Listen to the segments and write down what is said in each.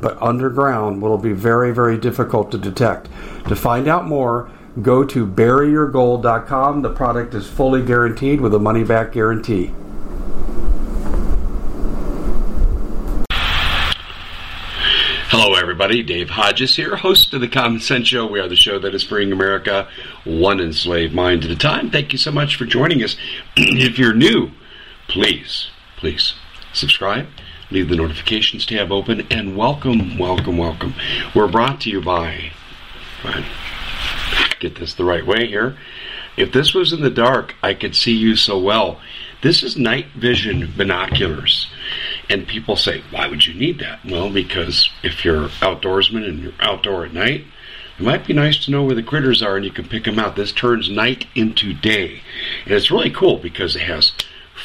but underground will be very, very difficult to detect. To find out more, go to buryyourgold.com. The product is fully guaranteed with a money back guarantee. Hello, everybody. Dave Hodges here, host of the Common Sense Show. We are the show that is freeing America one enslaved mind at a time. Thank you so much for joining us. if you're new, please, please subscribe leave the notifications tab open, and welcome, welcome, welcome. We're brought to you by, get this the right way here. If this was in the dark, I could see you so well. This is night vision binoculars. And people say, why would you need that? Well, because if you're outdoorsman and you're outdoor at night, it might be nice to know where the critters are and you can pick them out. This turns night into day. And it's really cool because it has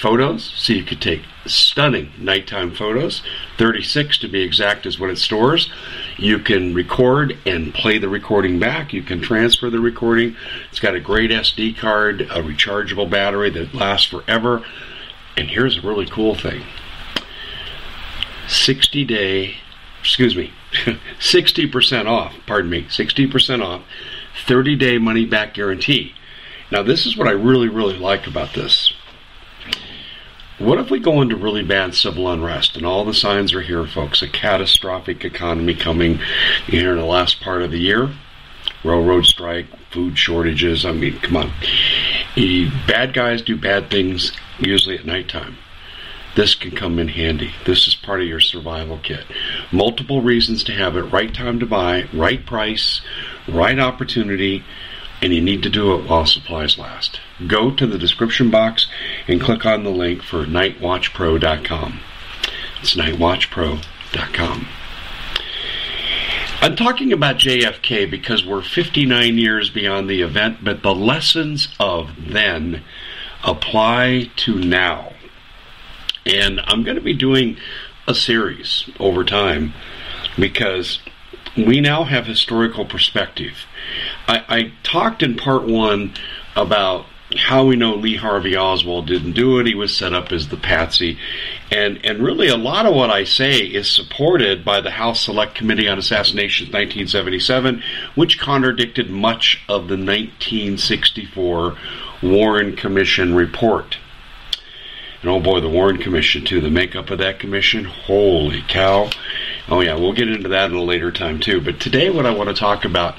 photos, so you could take stunning nighttime photos. 36 to be exact is what it stores. You can record and play the recording back. You can transfer the recording. It's got a great SD card, a rechargeable battery that lasts forever. And here's a really cool thing 60 day, excuse me, 60% off, pardon me, 60% off, 30 day money back guarantee. Now, this is what I really, really like about this what if we go into really bad civil unrest and all the signs are here, folks? A catastrophic economy coming here in the last part of the year. Railroad strike, food shortages. I mean, come on. Bad guys do bad things usually at nighttime. This can come in handy. This is part of your survival kit. Multiple reasons to have it. Right time to buy, right price, right opportunity and you need to do it while supplies last. Go to the description box and click on the link for nightwatchpro.com. It's nightwatchpro.com. I'm talking about JFK because we're 59 years beyond the event, but the lessons of then apply to now. And I'm going to be doing a series over time because we now have historical perspective. I, I talked in part one about how we know Lee Harvey Oswald didn't do it. He was set up as the patsy. And, and really, a lot of what I say is supported by the House Select Committee on Assassinations 1977, which contradicted much of the 1964 Warren Commission report. And oh boy, the Warren Commission, too, the makeup of that commission, holy cow. Oh, yeah, we'll get into that in a later time, too. But today, what I want to talk about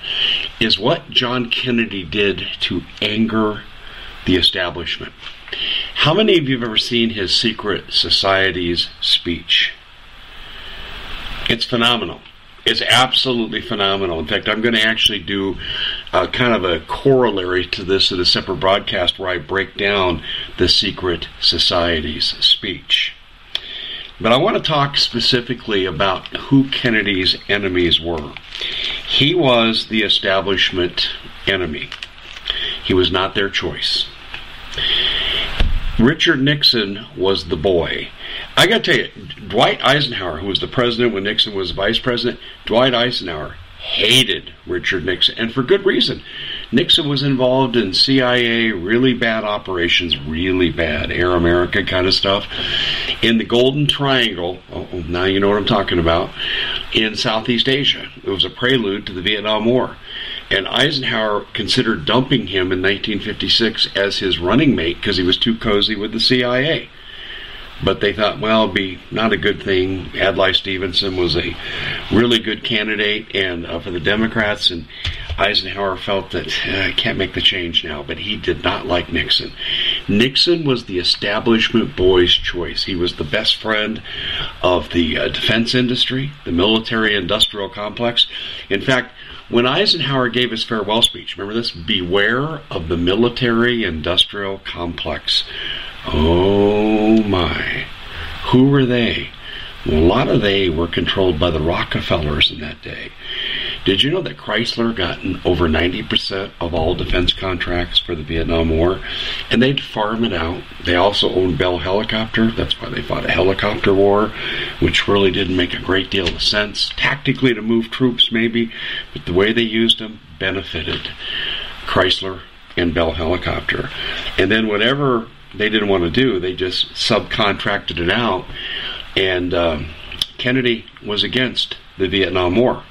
is what John Kennedy did to anger the establishment. How many of you have ever seen his secret society's speech? It's phenomenal. It's absolutely phenomenal. In fact, I'm going to actually do uh, kind of a corollary to this in a separate broadcast where I break down the secret society's speech. But I want to talk specifically about who Kennedy's enemies were. He was the establishment enemy, he was not their choice. Richard Nixon was the boy. I got to tell you, Dwight Eisenhower, who was the president when Nixon was vice president, Dwight Eisenhower hated Richard Nixon, and for good reason. Nixon was involved in CIA, really bad operations, really bad Air America kind of stuff, in the Golden Triangle. Oh, now you know what I'm talking about. In Southeast Asia, it was a prelude to the Vietnam War. And Eisenhower considered dumping him in 1956 as his running mate because he was too cozy with the CIA but they thought, well, it'd be not a good thing. Adlai Stevenson was a really good candidate and uh, for the Democrats, and Eisenhower felt that uh, I can't make the change now, but he did not like Nixon. Nixon was the establishment boy's choice. He was the best friend of the uh, defense industry, the military industrial complex. In fact, when Eisenhower gave his farewell speech, remember this? Beware of the military industrial complex. Oh my. Who were they? Well, a lot of they were controlled by the Rockefellers in that day. Did you know that Chrysler got over 90% of all defense contracts for the Vietnam War? And they'd farm it out. They also owned Bell Helicopter. That's why they fought a helicopter war, which really didn't make a great deal of sense. Tactically to move troops, maybe, but the way they used them benefited Chrysler and Bell Helicopter. And then whatever they didn't want to do, they just subcontracted it out. And um, Kennedy was against the Vietnam War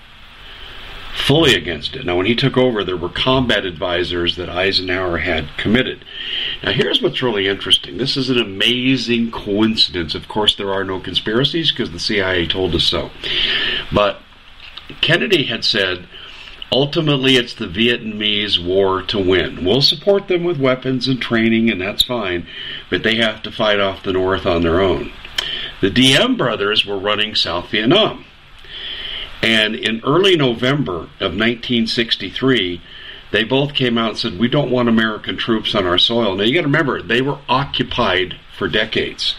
fully against it. Now, when he took over, there were combat advisors that Eisenhower had committed. Now, here's what's really interesting. This is an amazing coincidence. Of course, there are no conspiracies because the CIA told us so. But Kennedy had said, ultimately, it's the Vietnamese war to win. We'll support them with weapons and training, and that's fine, but they have to fight off the North on their own. The Diem brothers were running South Vietnam. And in early November of 1963, they both came out and said, We don't want American troops on our soil. Now you got to remember, they were occupied for decades.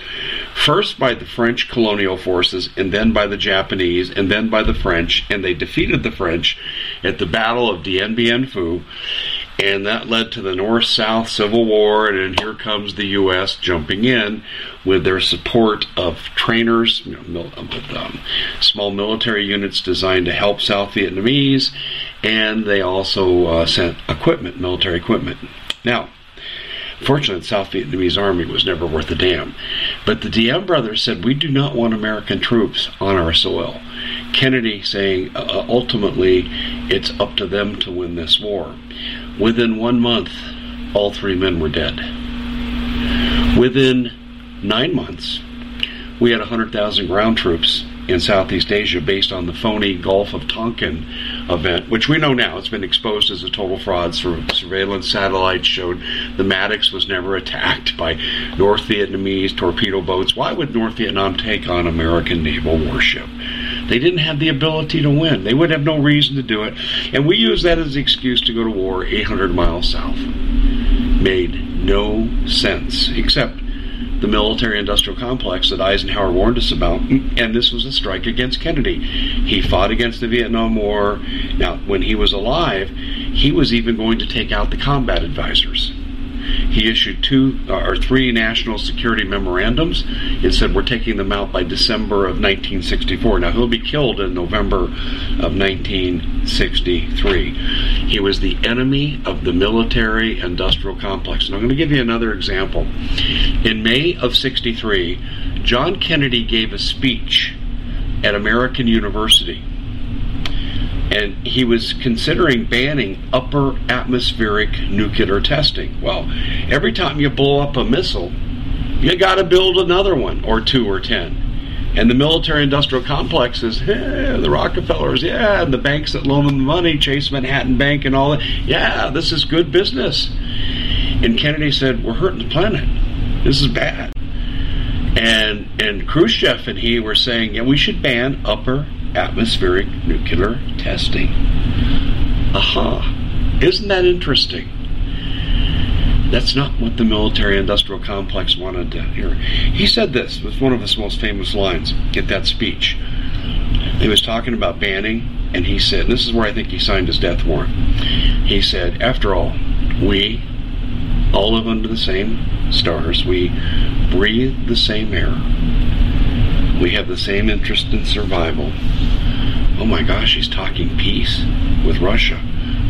First by the French colonial forces, and then by the Japanese, and then by the French, and they defeated the French at the Battle of Dien Bien Phu and that led to the North South Civil War, and then here comes the U.S. jumping in with their support of trainers, you know, with um, small military units designed to help South Vietnamese, and they also uh, sent equipment, military equipment. Now, Fortunately, the South Vietnamese army was never worth a damn. But the Diem brothers said, We do not want American troops on our soil. Kennedy saying, uh, uh ultimately, it's up to them to win this war. Within one month, all three men were dead. Within nine months, we had 100,000 ground troops in Southeast Asia based on the phony Gulf of Tonkin event, which we know now it's been exposed as a total fraud. Surveillance satellites showed the Maddox was never attacked by North Vietnamese torpedo boats. Why would North Vietnam take on American naval warship? They didn't have the ability to win. They would have no reason to do it. And we use that as an excuse to go to war 800 miles south. Made no sense, except the military industrial complex that Eisenhower warned us about, and this was a strike against Kennedy. He fought against the Vietnam War. Now, when he was alive, he was even going to take out the combat advisors. He issued two uh, or three national security memorandums and said we're taking them out by December of 1964. Now he'll be killed in November of 1963. He was the enemy of the military industrial complex. And I'm going to give you another example. In May of 63, John Kennedy gave a speech at American University and he was considering banning upper atmospheric nuclear testing. Well, every time you blow up a missile, you got to build another one or two or ten. And the military industrial complex is, eh, the Rockefellers, yeah, and the banks that loan them the money, Chase Manhattan Bank and all that, yeah, this is good business. And Kennedy said, We're hurting the planet. This is bad. And and Khrushchev and he were saying, yeah, we should ban upper atmospheric nuclear testing. Aha! Isn't that interesting? That's not what the military industrial complex wanted to hear. He said this was one of his most famous lines get that speech. He was talking about banning, and he said, This is where I think he signed his death warrant. He said, After all, we all live under the same stars, we breathe the same air, we have the same interest in survival. Oh my gosh, he's talking peace with Russia.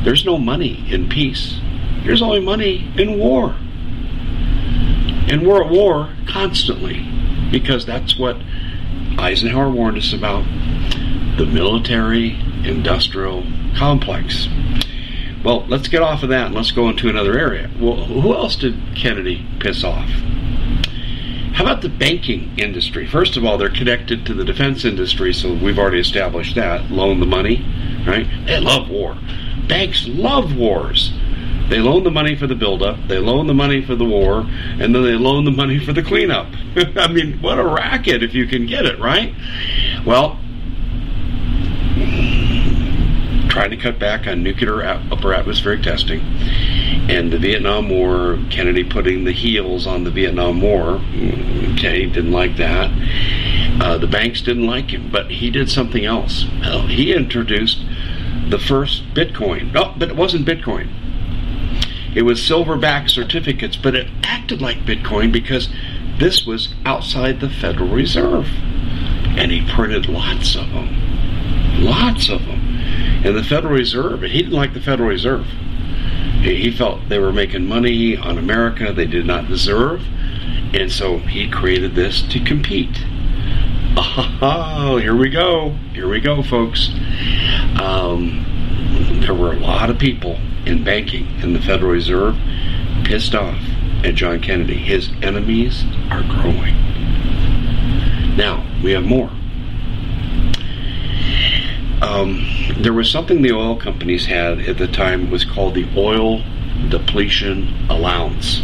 There's no money in peace. There's only money in war. And we're at war constantly because that's what Eisenhower warned us about the military industrial complex. Well, let's get off of that and let's go into another area. Well, who else did Kennedy piss off? How about the banking industry? First of all, they're connected to the defense industry, so we've already established that. Loan the money, right? They love war. banks love wars. They loan the money for the buildup, they loan the money for the war, and then they loan the money for the cleanup. I mean, what a racket if you can get it, right? Well, trying to cut back on nuclear upper atmospheric testing, and the Vietnam War, Kennedy putting the heels on the Vietnam War. Okay, didn't like that. Uh, the banks didn't like him, but he did something else. Well, he introduced the first Bitcoin. No, but it wasn't Bitcoin. It was silver-backed certificates, but it acted like Bitcoin because this was outside the Federal Reserve. And he printed lots of them. Lots of them. And the Federal Reserve, he didn't like the Federal Reserve. He felt they were making money on America they did not deserve. And so he created this to compete. Oh, here we go. Here we go, folks. Um, there were a lot of people in banking in the Federal Reserve pissed off at John Kennedy. His enemies are growing. Now, we have more. Um, there was something the oil companies had at the time was called the oil depletion allowance.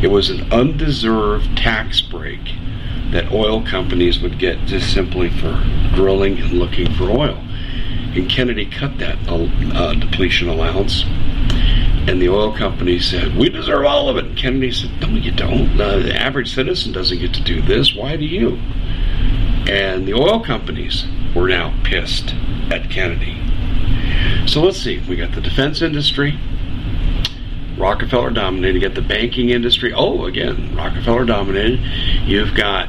It was an undeserved tax break that oil companies would get just simply for drilling and looking for oil. And Kennedy cut that uh, depletion allowance. And the oil companies said, We deserve all of it. And Kennedy said, No, you don't. Uh, the average citizen doesn't get to do this. Why do you? And the oil companies were now pissed at Kennedy. So let's see. We got the defense industry, Rockefeller dominated. You got the banking industry. Oh, again, Rockefeller dominated. You've got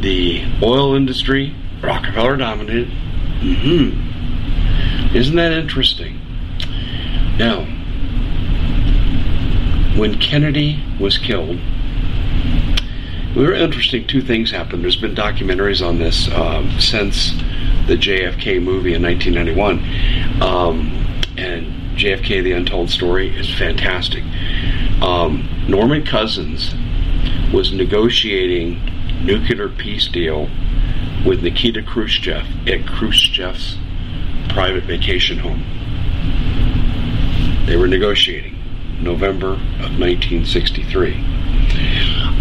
the oil industry, Rockefeller dominated. Mm-hmm. Isn't that interesting? Now, when Kennedy was killed, very interesting. Two things happened. There's been documentaries on this uh, since the JFK movie in 1991, um, and JFK: The Untold Story is fantastic. Um, Norman Cousins was negotiating nuclear peace deal with Nikita Khrushchev at Khrushchev's private vacation home. They were negotiating November of 1963.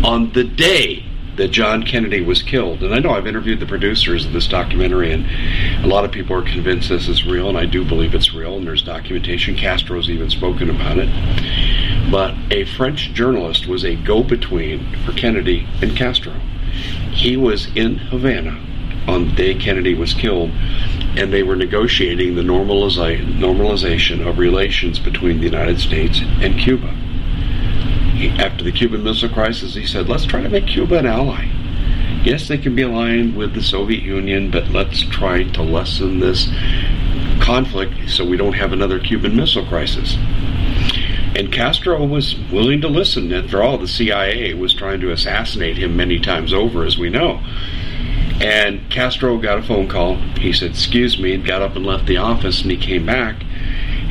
On the day that John Kennedy was killed, and I know I've interviewed the producers of this documentary, and a lot of people are convinced this is real, and I do believe it's real, and there's documentation. Castro's even spoken about it. But a French journalist was a go between for Kennedy and Castro. He was in Havana on the day Kennedy was killed, and they were negotiating the normaliza- normalization of relations between the United States and Cuba. After the Cuban Missile Crisis, he said, let's try to make Cuba an ally. Yes, they can be aligned with the Soviet Union, but let's try to lessen this conflict so we don't have another Cuban Missile Crisis. And Castro was willing to listen. After all, the CIA was trying to assassinate him many times over, as we know. And Castro got a phone call. He said, Excuse me, and got up and left the office. And he came back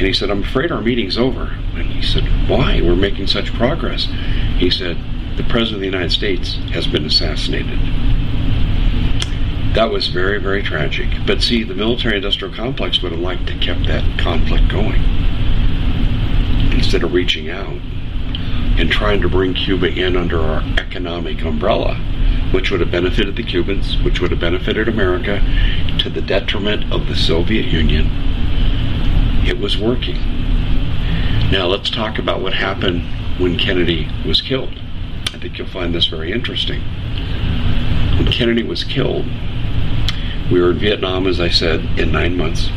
and he said, I'm afraid our meeting's over. And he said, Why? We're making such progress. He said, The President of the United States has been assassinated. That was very, very tragic. But see, the military industrial complex would have liked to kept that conflict going instead of reaching out and trying to bring Cuba in under our economic umbrella which would have benefited the Cubans, which would have benefited America, to the detriment of the Soviet Union. It was working. Now let's talk about what happened when Kennedy was killed. I think you'll find this very interesting. When Kennedy was killed, we were in Vietnam, as I said, in nine months.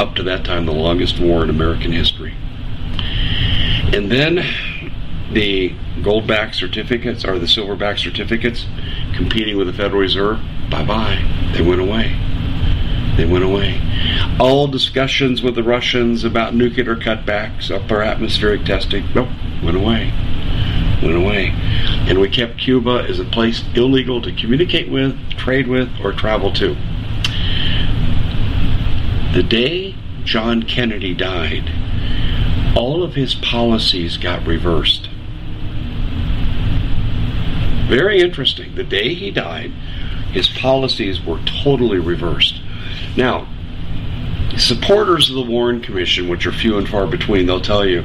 Up to that time, the longest war in American history. And then the gold back certificates or the silver back certificates competing with the Federal Reserve, bye bye. They went away. They went away. All discussions with the Russians about nuclear cutbacks, upper atmospheric testing, nope, went away. Went away. And we kept Cuba as a place illegal to communicate with, trade with, or travel to. The day John Kennedy died, all of his policies got reversed. Very interesting. The day he died, his policies were totally reversed. Now, Supporters of the Warren Commission, which are few and far between, they'll tell you,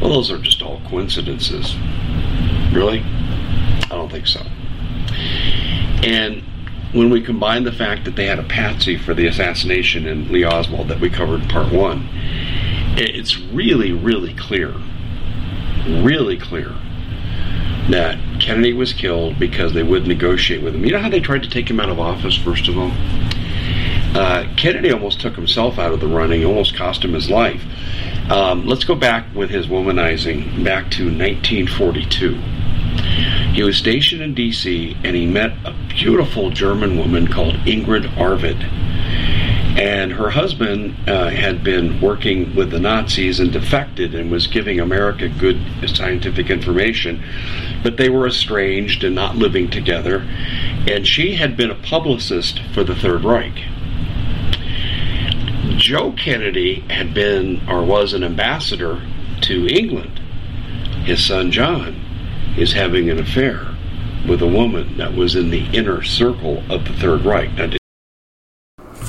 well, those are just all coincidences. Really? I don't think so. And when we combine the fact that they had a patsy for the assassination in Lee Oswald that we covered in part one, it's really, really clear, really clear that Kennedy was killed because they would negotiate with him. You know how they tried to take him out of office, first of all? Uh, Kennedy almost took himself out of the running, almost cost him his life. Um, let's go back with his womanizing back to 1942. He was stationed in D.C. and he met a beautiful German woman called Ingrid Arvad. And her husband uh, had been working with the Nazis and defected and was giving America good scientific information. But they were estranged and not living together. And she had been a publicist for the Third Reich. Joe Kennedy had been or was an ambassador to England. His son John is having an affair with a woman that was in the inner circle of the Third Reich. Now,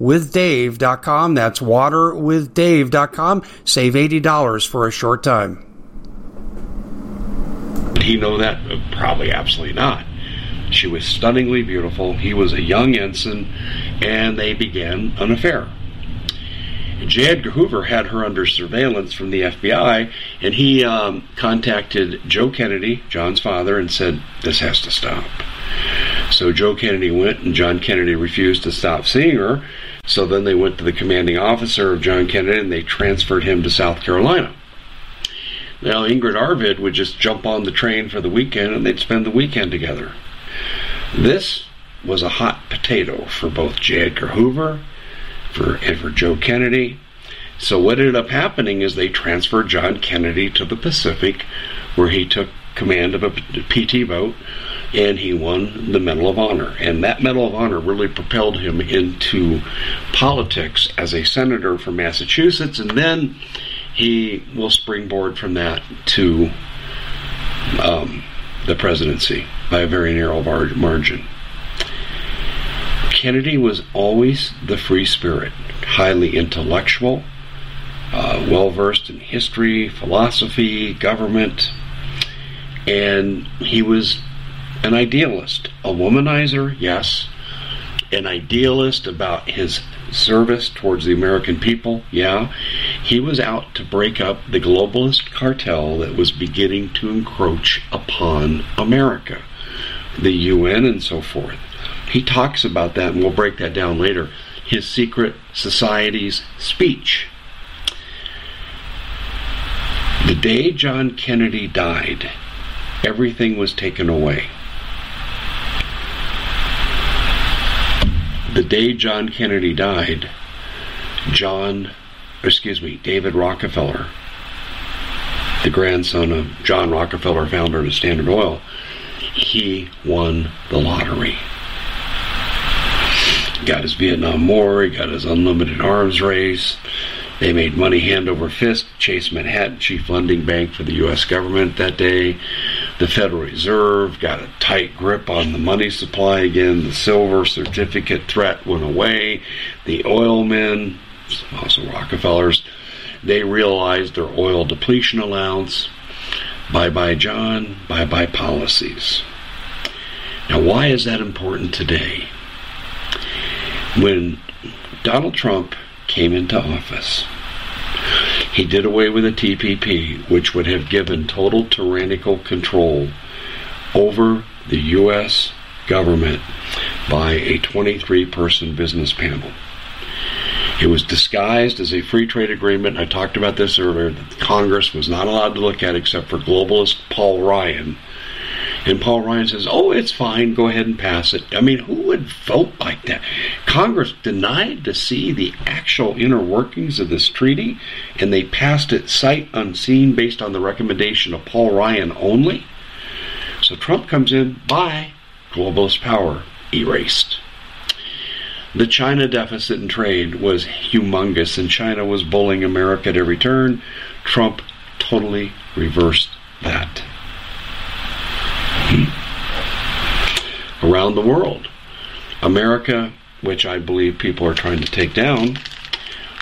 waterwithdave.com. That's waterwithdave.com. Save $80 for a short time. Did he know that? Probably absolutely not. She was stunningly beautiful. He was a young ensign, and they began an affair. J. Edgar Hoover had her under surveillance from the FBI, and he um, contacted Joe Kennedy, John's father, and said, This has to stop. So Joe Kennedy went, and John Kennedy refused to stop seeing her. So then they went to the commanding officer of John Kennedy and they transferred him to South Carolina. Now, Ingrid Arvad would just jump on the train for the weekend and they'd spend the weekend together. This was a hot potato for both J. Edgar Hoover for, and for Joe Kennedy. So, what ended up happening is they transferred John Kennedy to the Pacific, where he took command of a PT boat and he won the Medal of Honor. And that Medal of Honor really propelled him into politics as a senator from Massachusetts, and then he will springboard from that to um, the presidency by a very narrow margin. Kennedy was always the free spirit, highly intellectual, uh, well versed in history, philosophy, government, and he was an idealist, a womanizer, yes, an idealist about his service towards the American people, yeah. He was out to break up the globalist cartel that was beginning to encroach upon America, the UN, and so forth. He talks about that, and we'll break that down later. His secret society's speech. The day John Kennedy died, everything was taken away. The day John Kennedy died, John, excuse me, David Rockefeller, the grandson of John Rockefeller, founder of Standard Oil, he won the lottery. Got his Vietnam War, he got his unlimited arms race, they made money hand over fist. Chase Manhattan, chief lending bank for the U.S. government that day. The Federal Reserve got a tight grip on the money supply again. The silver certificate threat went away. The oil men, also Rockefellers, they realized their oil depletion allowance. Bye bye, John. Bye bye, policies. Now, why is that important today? When Donald Trump came into office, he did away with the TPP, which would have given total tyrannical control over the U.S. government by a 23 person business panel. It was disguised as a free trade agreement. I talked about this earlier. Congress was not allowed to look at except for globalist Paul Ryan, and Paul Ryan says, oh, it's fine, go ahead and pass it. I mean, who would vote like that? Congress denied to see the actual inner workings of this treaty, and they passed it sight unseen based on the recommendation of Paul Ryan only. So Trump comes in, bye, globalist power erased. The China deficit in trade was humongous, and China was bullying America at every turn. Trump totally reversed that. Around the world. America, which I believe people are trying to take down,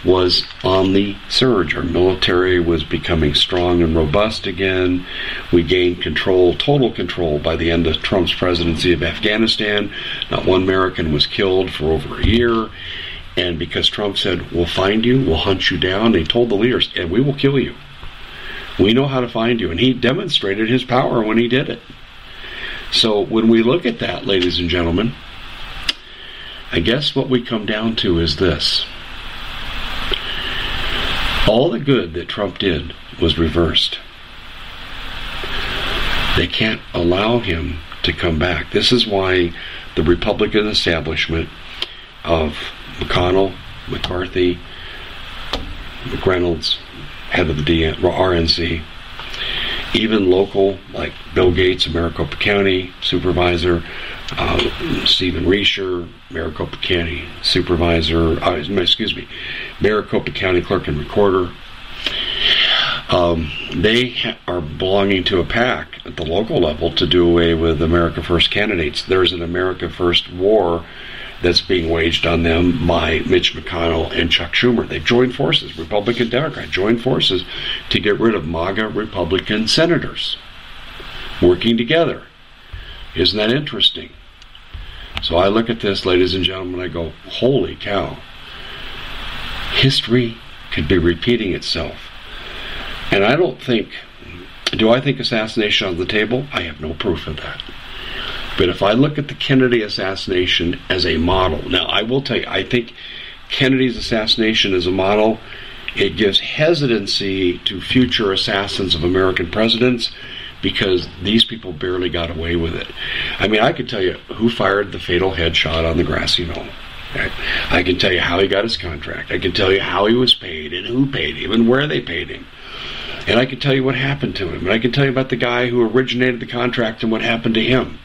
was on the surge. Our military was becoming strong and robust again. We gained control, total control, by the end of Trump's presidency of Afghanistan. Not one American was killed for over a year. And because Trump said, We'll find you, we'll hunt you down, he told the leaders, and we will kill you. We know how to find you. And he demonstrated his power when he did it. So when we look at that, ladies and gentlemen, I guess what we come down to is this. All the good that Trump did was reversed. They can't allow him to come back. This is why the Republican establishment of McConnell, McCarthy, McReynolds, head of the RNC, even local, like Bill Gates, Maricopa County supervisor, uh, Stephen Richer, Maricopa County supervisor, uh, excuse me, Maricopa County clerk and recorder. Um, they are belonging to a pack at the local level to do away with America First candidates. There's an America First war that's being waged on them by Mitch McConnell and Chuck Schumer. They've joined forces, Republican Democrat, joined forces to get rid of MAGA Republican senators working together. Isn't that interesting? So I look at this, ladies and gentlemen, I go, holy cow. History could be repeating itself. And I don't think, do I think assassination on the table? I have no proof of that. But if I look at the Kennedy assassination as a model, now I will tell you, I think Kennedy's assassination as a model, it gives hesitancy to future assassins of American presidents because these people barely got away with it. I mean, I could tell you who fired the fatal headshot on the grassy knoll. I can tell you how he got his contract. I can tell you how he was paid and who paid him and where they paid him. And I can tell you what happened to him. And I can tell you about the guy who originated the contract and what happened to him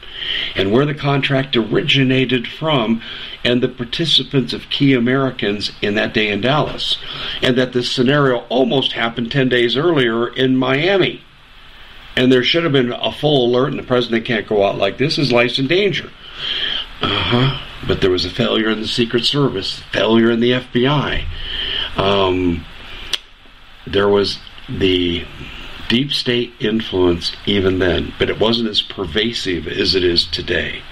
and where the contract originated from and the participants of key Americans in that day in Dallas. And that this scenario almost happened 10 days earlier in Miami. And there should have been a full alert, and the president can't go out like this. His life's in danger. Uh huh. But there was a failure in the Secret Service, failure in the FBI. Um, there was the deep state influence even then, but it wasn't as pervasive as it is today.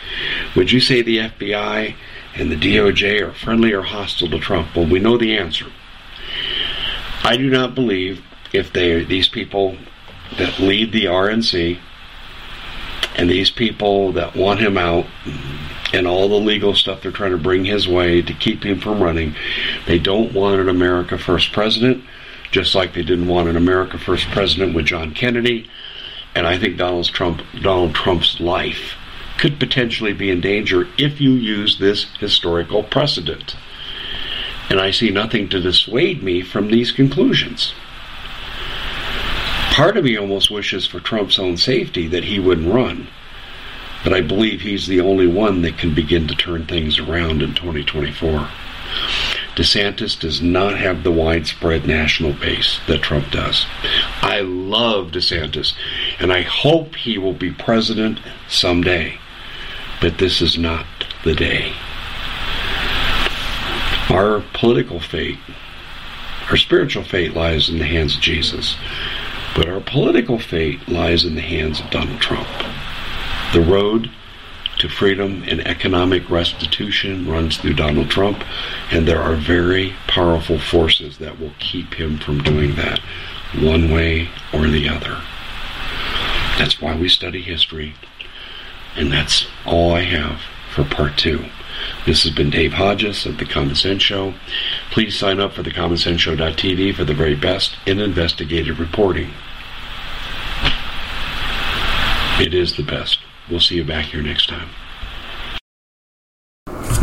Would you say the FBI and the DOJ are friendly or hostile to Trump? Well, we know the answer. I do not believe if they these people that lead the RNC and these people that want him out and all the legal stuff they're trying to bring his way to keep him from running, they don't want an America First president just like they didn't want an America First president with John Kennedy. And I think Donald Trump, Donald Trump's life could potentially be in danger if you use this historical precedent. And I see nothing to dissuade me from these conclusions. Part of me almost wishes for Trump's own safety that he wouldn't run. But I believe he's the only one that can begin to turn things around in 2024. DeSantis does not have the widespread national base that Trump does. I love DeSantis, and I hope he will be president someday. But this is not the day. Our political fate, our spiritual fate lies in the hands of Jesus, but our political fate lies in the hands of Donald Trump. The road to freedom and economic restitution runs through Donald Trump, and there are very powerful forces that will keep him from doing that one way or the other. That's why we study history, and that's all I have for part two. This has been Dave Hodges of The Common Sense Show. Please sign up for the thecommonsenseshow.tv for the very best in investigative reporting. It is the best. We'll see you back here next time.